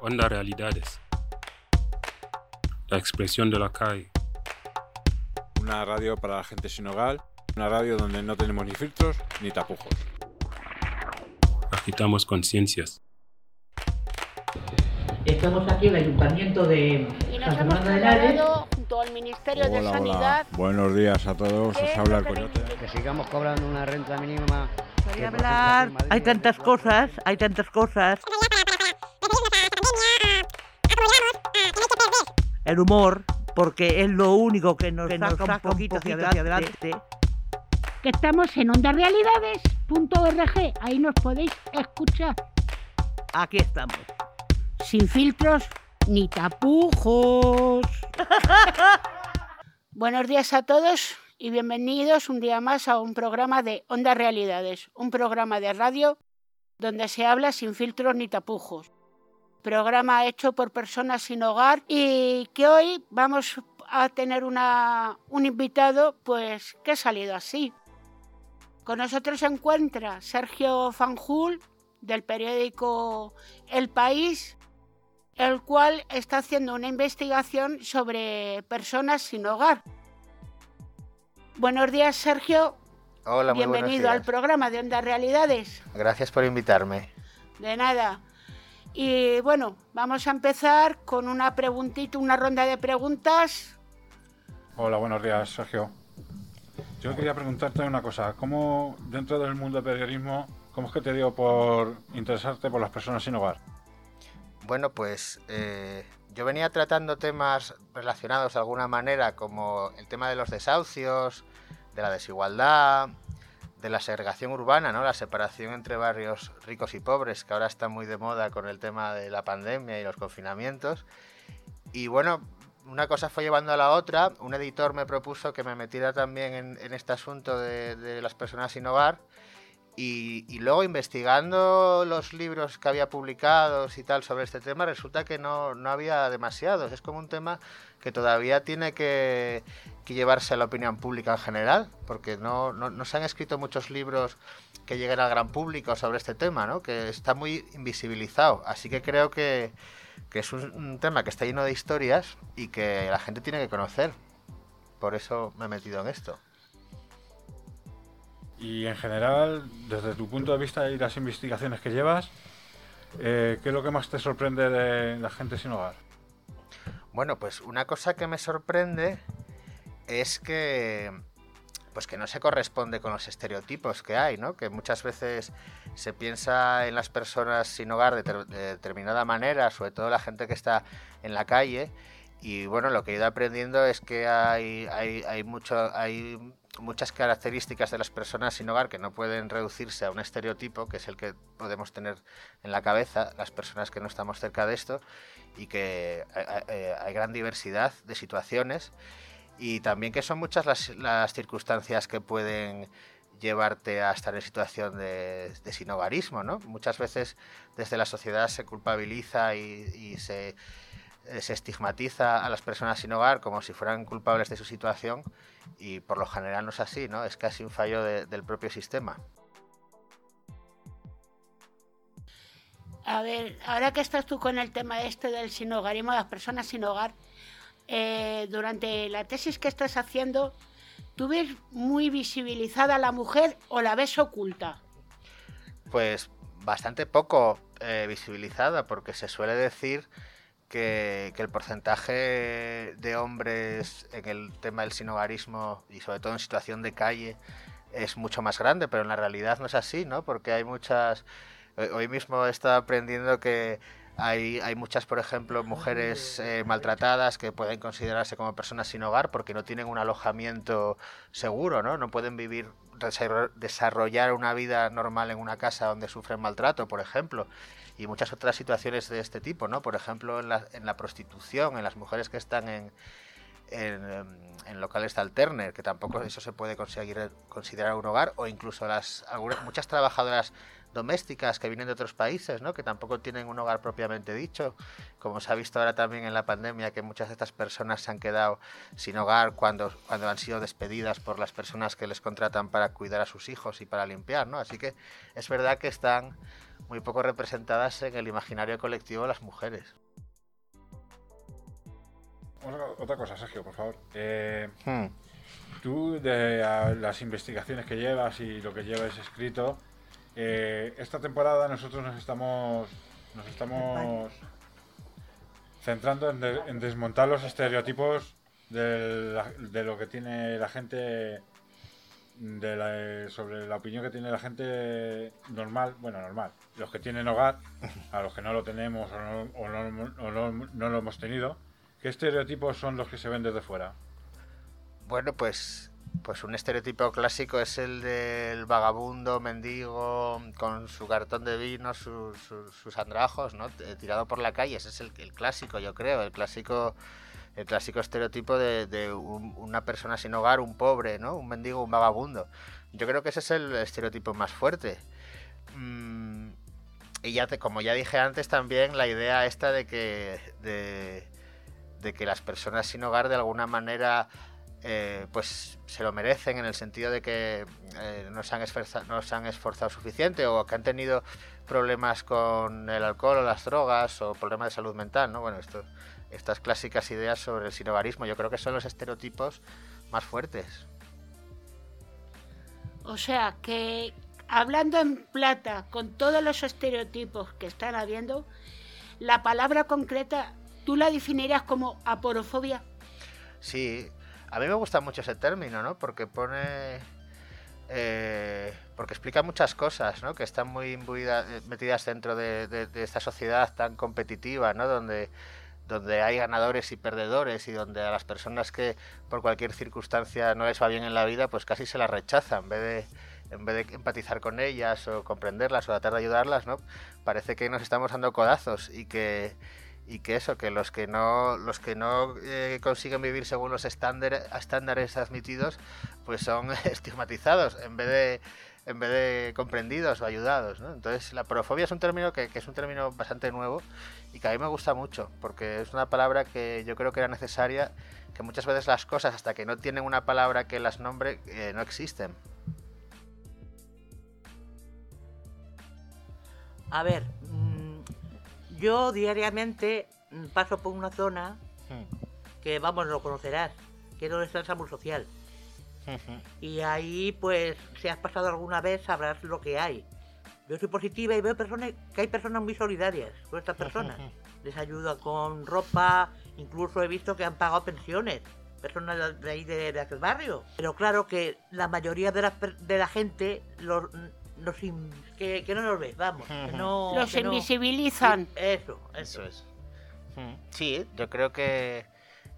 Onda Realidades. La expresión de la calle. Una radio para la gente sin hogar. Una radio donde no tenemos ni filtros ni tapujos. Agitamos conciencias. Estamos aquí en el Ayuntamiento de Y nos San hemos junto al Ministerio de Sanidad. hola. Buenos días a todos. Os Eh, habla el coyote. que sigamos cobrando una renta mínima. Quería hablar. Hay tantas cosas, hay tantas cosas. El humor, porque es lo único que nos, saca, un poquito hacia adelante. que estamos en ondarealidades.org. Ahí nos podéis escuchar Aquí estamos. sin filtros ni tapujos. Buenos días a todos y bienvenidos un día más a un programa de Onda Realidades, un programa de radio donde se habla sin filtros ni tapujos. Programa hecho por personas sin hogar y que hoy vamos a tener una, un invitado pues que ha salido así. Con nosotros se encuentra Sergio Fanjul del periódico El País, el cual está haciendo una investigación sobre personas sin hogar. Buenos días, Sergio. Hola, muy Bienvenido al programa de Onda Realidades. Gracias por invitarme. De nada. Y bueno, vamos a empezar con una preguntita, una ronda de preguntas. Hola, buenos días, Sergio. Yo quería preguntarte una cosa. ¿Cómo, dentro del mundo del periodismo, cómo es que te dio por interesarte por las personas sin hogar? Bueno, pues eh, yo venía tratando temas relacionados de alguna manera, como el tema de los desahucios, de la desigualdad, de la segregación urbana, ¿no? La separación entre barrios ricos y pobres, que ahora está muy de moda con el tema de la pandemia y los confinamientos. Y bueno, una cosa fue llevando a la otra. Un editor me propuso que me metiera también en, este asunto de, de las personas sin hogar. Y, luego investigando los libros que había publicados y tal sobre este tema, resulta que no, no había demasiados. Es como un tema que todavía tiene que, llevarse a la opinión pública en general, porque no, no, no se han escrito muchos libros que lleguen al gran público sobre este tema, ¿no? que está muy invisibilizado. Así que creo que, que es un, un tema que está lleno de historias y que la gente tiene que conocer. Por eso me he metido en esto. Y en general, desde tu punto de vista y las investigaciones que llevas, eh, ¿qué es lo que más te sorprende de la gente sin hogar? Bueno, pues una cosa que me sorprende es que pues que no se corresponde con los estereotipos que hay, ¿no? Que muchas veces se piensa en las personas sin hogar de, ter- de determinada manera, sobre todo la gente que está en la calle. Y bueno, lo que he ido aprendiendo es que hay, hay, hay, mucho, hay muchas características de las personas sin hogar que no pueden reducirse a un estereotipo, que es el que podemos tener en la cabeza, las personas que no estamos cerca de esto, y que eh, eh, hay gran diversidad de situaciones y también que son muchas las, circunstancias que pueden llevarte a estar en situación de, de sinhogarismo, ¿no? Muchas veces desde la sociedad se culpabiliza y, se, se estigmatiza a las personas sin hogar como si fueran culpables de su situación y por lo general no es así, ¿no? Es casi un fallo de- del propio sistema. A ver, ahora que estás tú con el tema este del sin hogarismo, las personas sin hogar, eh, durante la tesis que estás haciendo, ¿tú ves muy visibilizada a la mujer o la ves oculta? Pues bastante poco eh, visibilizada, porque se suele decir que, el porcentaje de hombres en el tema del sinhogarismo y sobre todo en situación de calle es mucho más grande, pero en la realidad no es así, ¿no? Porque hay muchas... eh, Hoy mismo he estado aprendiendo que hay, hay muchas, por ejemplo, mujeres eh, maltratadas que pueden considerarse como personas sin hogar porque no tienen un alojamiento seguro, ¿no? No pueden vivir, desarro- desarrollar una vida normal en una casa donde sufren maltrato, por ejemplo. Y muchas otras situaciones de este tipo, ¿no? Por ejemplo, en la, en la prostitución, en las mujeres que están en, en, en locales de alterner, que tampoco eso se puede conseguir considerar un hogar, o incluso las algunas, muchas trabajadoras domésticas que vienen de otros países, ¿no? que tampoco tienen un hogar propiamente dicho, como se ha visto ahora también en la pandemia, que muchas de estas personas se han quedado sin hogar cuando, cuando han sido despedidas por las personas que les contratan para cuidar a sus hijos y para limpiar, ¿no? Así que es verdad que están muy poco representadas en el imaginario colectivo las mujeres. Otra cosa, Sergio, por favor. Eh, Hmm. Tú, de a, las investigaciones que llevas y lo que llevas escrito, eh, esta temporada nosotros nos estamos nos estamos centrando en, de- en desmontar los estereotipos de, la- de lo que tiene la gente de la- sobre la opinión que tiene la gente normal, bueno, normal, los que tienen hogar, a los que no lo tenemos o no, o no- o no- lo hemos tenido, ¿qué estereotipos son los que se ven desde fuera? Bueno, pues, pues un estereotipo clásico es el del vagabundo, mendigo, con su cartón de vino, su- su- sus andrajos, ¿no? T- Tirado por la calle. Ese es el, el clásico, yo creo. El clásico, el clásico estereotipo de, de un- una persona sin hogar, un pobre, ¿no? Un mendigo, un vagabundo. Yo creo que ese es el estereotipo más fuerte. Mm, y ya te- como ya dije antes, también la idea esta de que, de, que las personas sin hogar de alguna manera eh, pues se lo merecen en el sentido de que eh, no, se han esforza- no se han esforzado suficiente o que han tenido problemas con el alcohol o las drogas o problemas de salud mental, ¿no? Bueno, esto, estas clásicas ideas sobre el sinogarismo yo creo que son los estereotipos más fuertes. O sea, que hablando en plata, con todos los estereotipos que están habiendo, la palabra concreta, ¿tú la definirías como aporofobia? Sí, a mí me gusta mucho ese término, ¿no? Porque pone... eh, porque explica muchas cosas, ¿no? Que están muy imbuidas, eh, metidas dentro de, de- de esta sociedad tan competitiva, ¿no? Donde, donde hay ganadores y perdedores y donde a las personas que por cualquier circunstancia no les va bien en la vida, pues casi se las rechaza en vez de en vez de empatizar con ellas o comprenderlas o tratar de ayudarlas, ¿no? Parece que nos estamos dando codazos y que y que eso, que los que no, los que no eh, consiguen vivir según los estándar- estándares admitidos, pues son estigmatizados en vez de en vez de comprendidos o ayudados, ¿no? Entonces la porofobia es un término que, que es un término bastante nuevo y que a mí me gusta mucho, porque es una palabra que yo creo que era necesaria, que muchas veces las cosas, hasta que no tienen una palabra que las nombre, eh, no existen. A ver, mm, yo diariamente paso por una zona que, vamos, lo conocerás, que es donde está el SAMUR social. Y ahí, pues, si has pasado alguna vez, sabrás lo que hay. Yo soy positiva y veo personas, que hay personas muy solidarias con estas personas. Les ayuda con ropa, incluso he visto que han pagado pensiones. Personas de- ahí de, de aquel barrio. Pero claro que la mayoría de la, de la gente los, in- que, que no nos ve, vamos. que no- Los que no- invisibilizan. Sí, Eso, Eso es. Sí, yo creo que,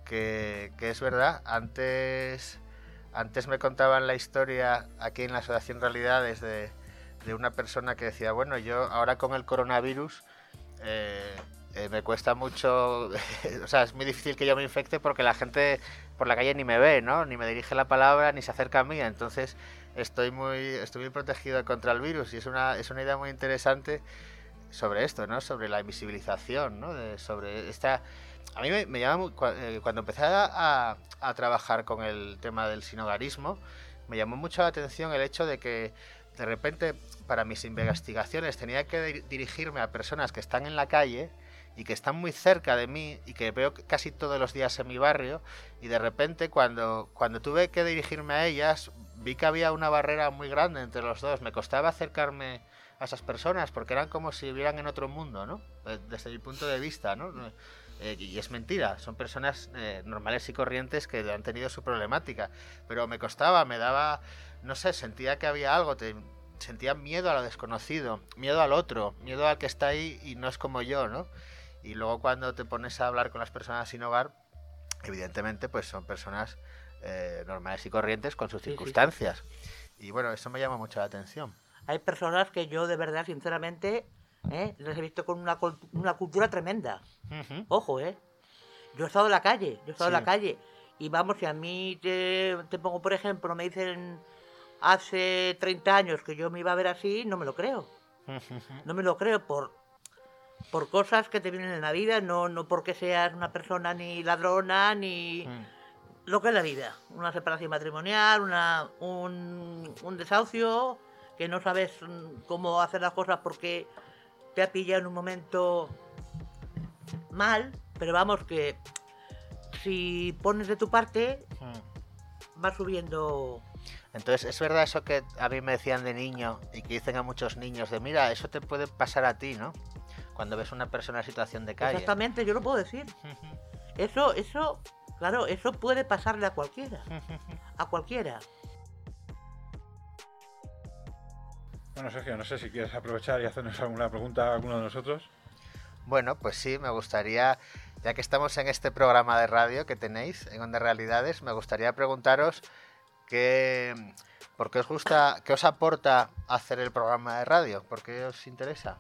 que, que es verdad. Antes, antes me contaban la historia aquí en la Asociación Realidades de, una persona que decía, bueno, yo ahora con el coronavirus eh, eh, me cuesta mucho, o sea, es muy difícil que yo me infecte porque la gente por la calle ni me ve, ¿no? Ni me dirige la palabra, ni se acerca a mí, entonces estoy muy, estoy muy protegido contra el virus y es una, es una idea muy interesante sobre esto, ¿no? Sobre la invisibilización, ¿no? Sobre esta... A mí me, me llama... eh, Cuando empecé a, a- trabajar con el tema del sinogarismo, me llamó mucho la atención el hecho de que de repente para mis investigaciones tenía que di- dirigirme a personas que están en la calle y que están muy cerca de mí y que veo casi todos los días en mi barrio y de repente cuando, cuando tuve que dirigirme a ellas vi que había una barrera muy grande entre los dos, me costaba acercarme a esas personas porque eran como si vivieran en otro mundo, ¿no? Eh, Desde mi punto de vista, ¿no? Eh, y es mentira, son personas eh, normales y corrientes que han tenido su problemática, pero me costaba, me daba, no sé, sentía que había algo, te- sentía miedo a lo desconocido, miedo al otro, miedo al que está ahí y no es como yo, ¿no? Y luego cuando te pones a hablar con las personas sin hogar, evidentemente pues son personas eh, normales y corrientes con sus Sí, sí, sí. circunstancias. Y bueno, eso me llama mucho la atención. Hay personas que yo de verdad, sinceramente, ¿eh? les he visto con una, una cultura tremenda. Ojo, ¿eh? Yo he estado en la calle, yo he estado en la calle. Y vamos, si a mí te, te pongo, por ejemplo, me dicen hace 30 años que yo me iba a ver así, no me lo creo. No me lo creo por, por cosas que te vienen en la vida, no, no porque seas una persona ni ladrona, ni Mm. lo que es la vida. Una separación matrimonial, una, un, un desahucio, que no sabes mm, cómo hacer las cosas porque te ha pillado en un momento mal, pero vamos que si pones de tu parte, Mm. va subiendo. Entonces, ¿es verdad eso que a mí me decían de niño y que dicen a muchos niños de, mira, eso te puede pasar a ti, ¿no? Cuando ves una persona en situación de calle. Exactamente, yo lo puedo decir. Eso, eso, claro, eso puede pasarle a cualquiera. A cualquiera. Bueno, Sergio, no sé si quieres aprovechar y hacernos alguna pregunta a alguno de nosotros. Bueno, pues sí, me gustaría, ya que estamos en este programa de radio que tenéis en Onda Realidades, me gustaría preguntaros qué, por qué os gusta, qué os aporta hacer el programa de radio, por qué os interesa.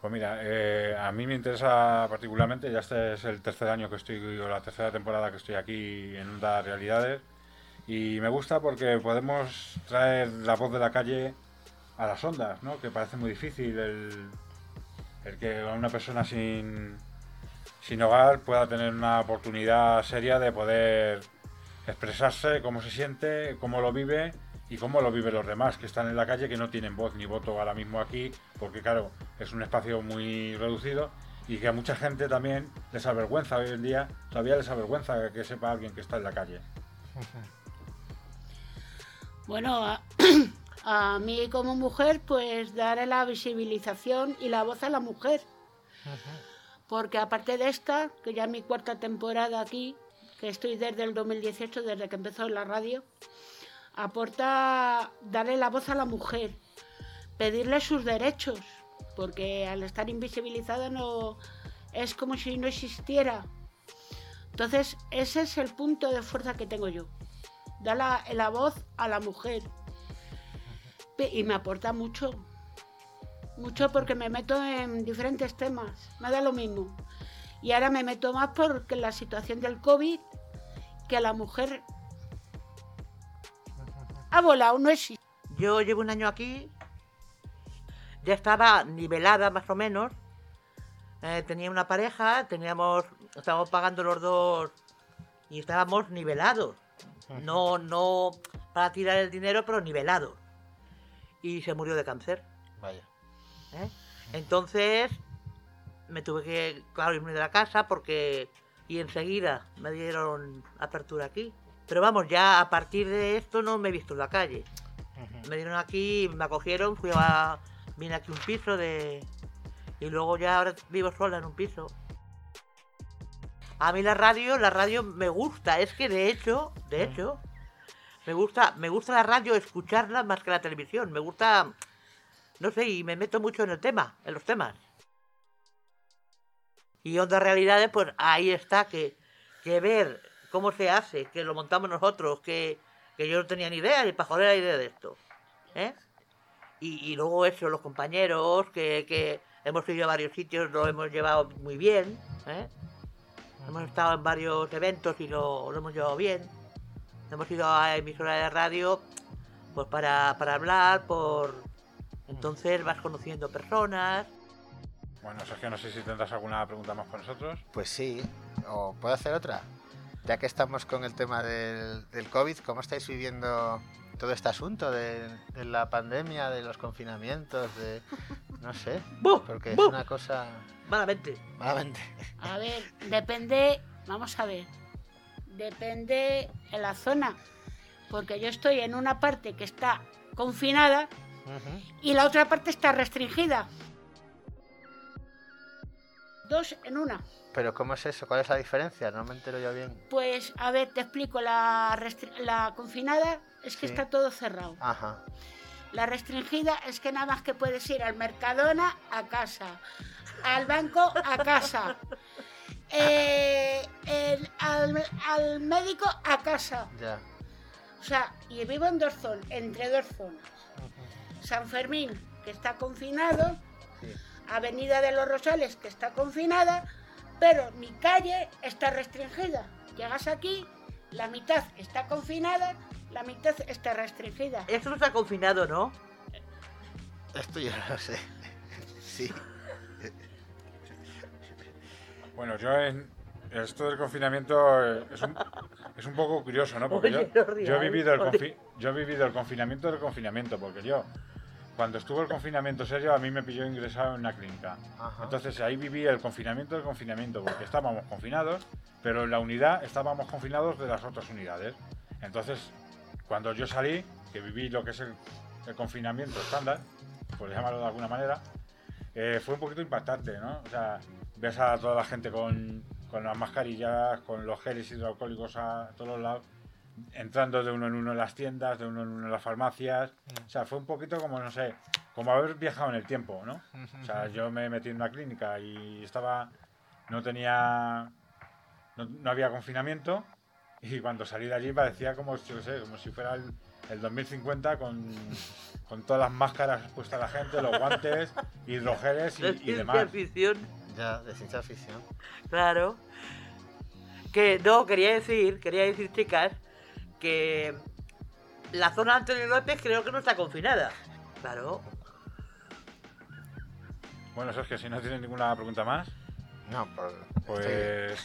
Pues mira, eh, a mí me interesa particularmente, ya este es el tercer año que estoy, o la tercera temporada que estoy aquí en Onda Realidades, y me gusta porque podemos traer la voz de la calle a las ondas, ¿no? Que parece muy difícil el, el que una persona sin, sin hogar pueda tener una oportunidad seria de poder expresarse cómo se siente, cómo lo vive y cómo lo viven los demás que están en la calle que no tienen voz ni voto ahora mismo aquí, porque claro, es un espacio muy reducido y que a mucha gente también les avergüenza hoy en día, todavía les avergüenza que sepa alguien que está en la calle. Bueno, a, mí como mujer, pues daré la visibilización y la voz a la mujer. Porque aparte de esta, que ya es mi cuarta temporada aquí, que estoy desde el 2018, desde que empezó la radio, aporta darle la voz a la mujer, pedirle sus derechos, porque al estar invisibilizada no es como si no existiera. Entonces, ese es el punto de fuerza que tengo yo. Dar la, la voz a la mujer. Y me aporta mucho. Mucho porque me meto en diferentes temas. Me da lo mismo. Y ahora me meto más porque la situación del COVID, que la mujer ha volado, no existe. Yo llevo un año aquí, ya estaba nivelada más o menos. Eh, tenía una pareja, teníamos, estábamos pagando los dos y estábamos nivelados. No, no para tirar el dinero, pero nivelados. Y se murió de cáncer. Vaya. ¿eh? Entonces me tuve que, claro, irme de la casa porque... Y enseguida me dieron apertura aquí. Pero vamos, ya a partir de esto no me he visto en la calle. Me dieron aquí, me acogieron, fui a... Vine aquí un piso de... Y luego ya ahora vivo sola en un piso. A mí la radio, la radio me gusta. Es que de hecho, de hecho, me gusta, me gusta la radio escucharla más que la televisión. Me gusta, no sé, y me meto mucho en el tema, en los temas. Y otras realidades, pues ahí está, que, que ver cómo se hace, que lo montamos nosotros, que, que yo no tenía ni idea, ni para joder la idea de esto. ¿eh? Y, y luego eso, los compañeros, que, que hemos ido a varios sitios, lo hemos llevado muy bien. ¿eh? Hemos estado en varios eventos y lo, lo hemos llevado bien. Hemos ido a emisoras de radio pues para, para hablar, por... Entonces vas conociendo personas. Bueno, Sergio, no sé si tendrás alguna pregunta más para nosotros. Pues sí, o puedo hacer otra. Ya que estamos con el tema del, del COVID, ¿cómo estáis viviendo todo este asunto de, de la pandemia, de los confinamientos, de... no sé, porque es una cosa... Malamente. Malamente. A ver, depende, vamos a ver, depende en la zona, porque yo estoy en una parte que está confinada y la otra parte está restringida. Dos en una. Pero ¿cómo es eso? ¿Cuál es la diferencia? No me entero yo bien. Pues, a ver, te explico, la, la confinada es que Sí. está todo cerrado. Ajá. La restringida es que nada más que puedes ir al Mercadona a casa, al banco a casa, eh, el- al, al médico a casa. Ya. O sea, y vivo en dos zonas, entre dos zonas. San Fermín, que está confinado, Sí. Avenida de los Rosales, que está confinada, pero mi calle está restringida. Llegas aquí, la mitad está confinada, la mitad está restringida. Eso no está confinado, ¿no? Esto yo no lo sé. Sí. Bueno, yo en esto del confinamiento eh, es un, es un poco curioso, ¿no? Porque yo, yo he vivido el confi- yo he vivido el confinamiento del confinamiento, porque yo cuando estuvo el confinamiento serio, a mí me pilló ingresado en una clínica. Ajá. Entonces ahí viví el confinamiento del confinamiento, porque estábamos confinados, pero en la unidad estábamos confinados de las otras unidades. Entonces, cuando yo salí, que viví lo que es el, el confinamiento estándar, por llamarlo de alguna manera, eh, fue un poquito impactante, ¿no? O sea, ves a toda la gente con, con las mascarillas, con los geles hidroalcohólicos a todos los lados, entrando de uno en uno en las tiendas, de uno en uno en las farmacias. O sea, fue un poquito como, no sé, como haber viajado en el tiempo, ¿no? O sea, yo me metí en una clínica y estaba, no tenía, no, no había confinamiento y cuando salí de allí parecía como, yo sé, como si fuera el, el 2050 con, con todas las máscaras puestas la gente, los guantes, hidrogeles y, y demás. ficción, Ya, de ciencia ficción. claro. Que no, quería decir, quería decir, chicas, que la zona Antonio López creo que no está confinada. Claro. Bueno, Sergio, si no tienes ninguna pregunta más, No, por, pues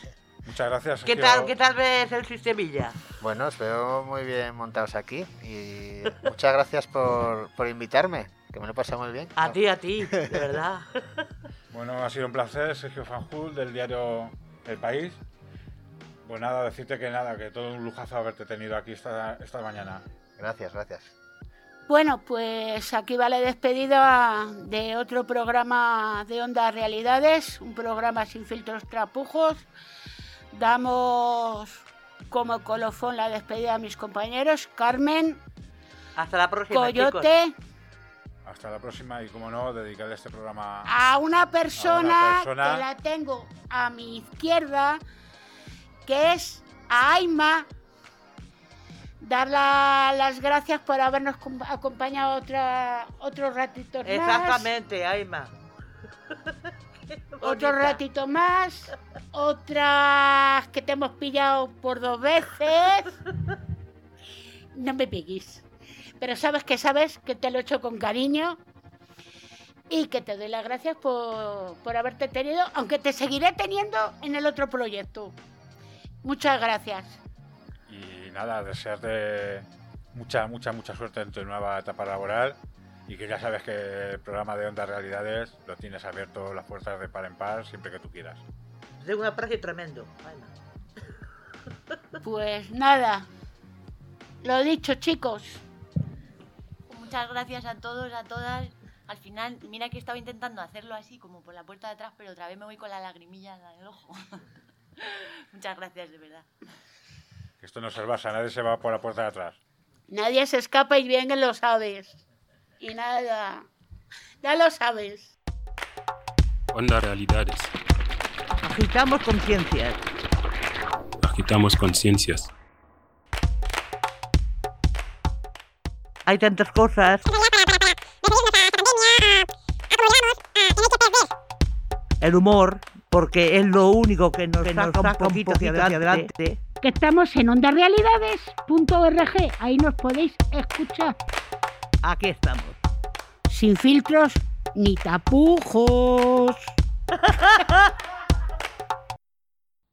muchas gracias. ¿Qué tal, qué tal ves el sistemilla? Bueno, os veo muy bien montados aquí y muchas gracias por, por invitarme, que me lo he pasado muy bien. A ti, a ti, de verdad. Bueno, ha sido un placer, Sergio Fanjul, del diario El País. Pues nada, decirte que nada, que todo un lujazo haberte tenido aquí esta, esta mañana. Gracias, gracias. Bueno, pues aquí va la despedida de otro programa de Onda Realidades, un programa sin filtros trapujos. Damos como colofón la despedida a mis compañeros, Carmen, Hasta la próxima, chicos. Hasta la próxima y, como no, dedicarle este programa a una persona, persona. que la tengo a mi izquierda, que es a Aima. Dar la- las gracias por habernos com- acompañado otra, otro ratito más. Exactamente, Aima. Otro ratito más. Otras que te hemos pillado por dos veces. No me pegues. Pero sabes que sabes que te lo he hecho con cariño. Y que te doy las gracias por, por haberte tenido, aunque te seguiré teniendo en el otro proyecto. Muchas gracias. y nada, desearte mucha, mucha, mucha suerte en tu nueva etapa laboral y que ya sabes que el programa de Onda Realidades lo tienes abierto las puertas de par en par siempre que tú quieras. Tengo un aprecio tremendo. Pues nada. Lo dicho, chicos. Muchas gracias a todos, a todas. Al final, mira que estaba intentando hacerlo así, como por la puerta de atrás, pero otra vez me voy con la lagrimilla en el ojo. Muchas gracias, de verdad. Esto no es el Barça, nadie se va por la puerta de atrás. Nadie se escapa y bien que lo sabes. Y nada. Ya lo sabes. Onda Realidades. Agitamos conciencias. Agitamos conciencias. Hay tantas cosas. El humor, porque es lo único que nos, saca un poquito hacia adelante. Que estamos en ondarealidades.org. Ahí nos podéis escuchar. Aquí estamos. Sin filtros ni tapujos.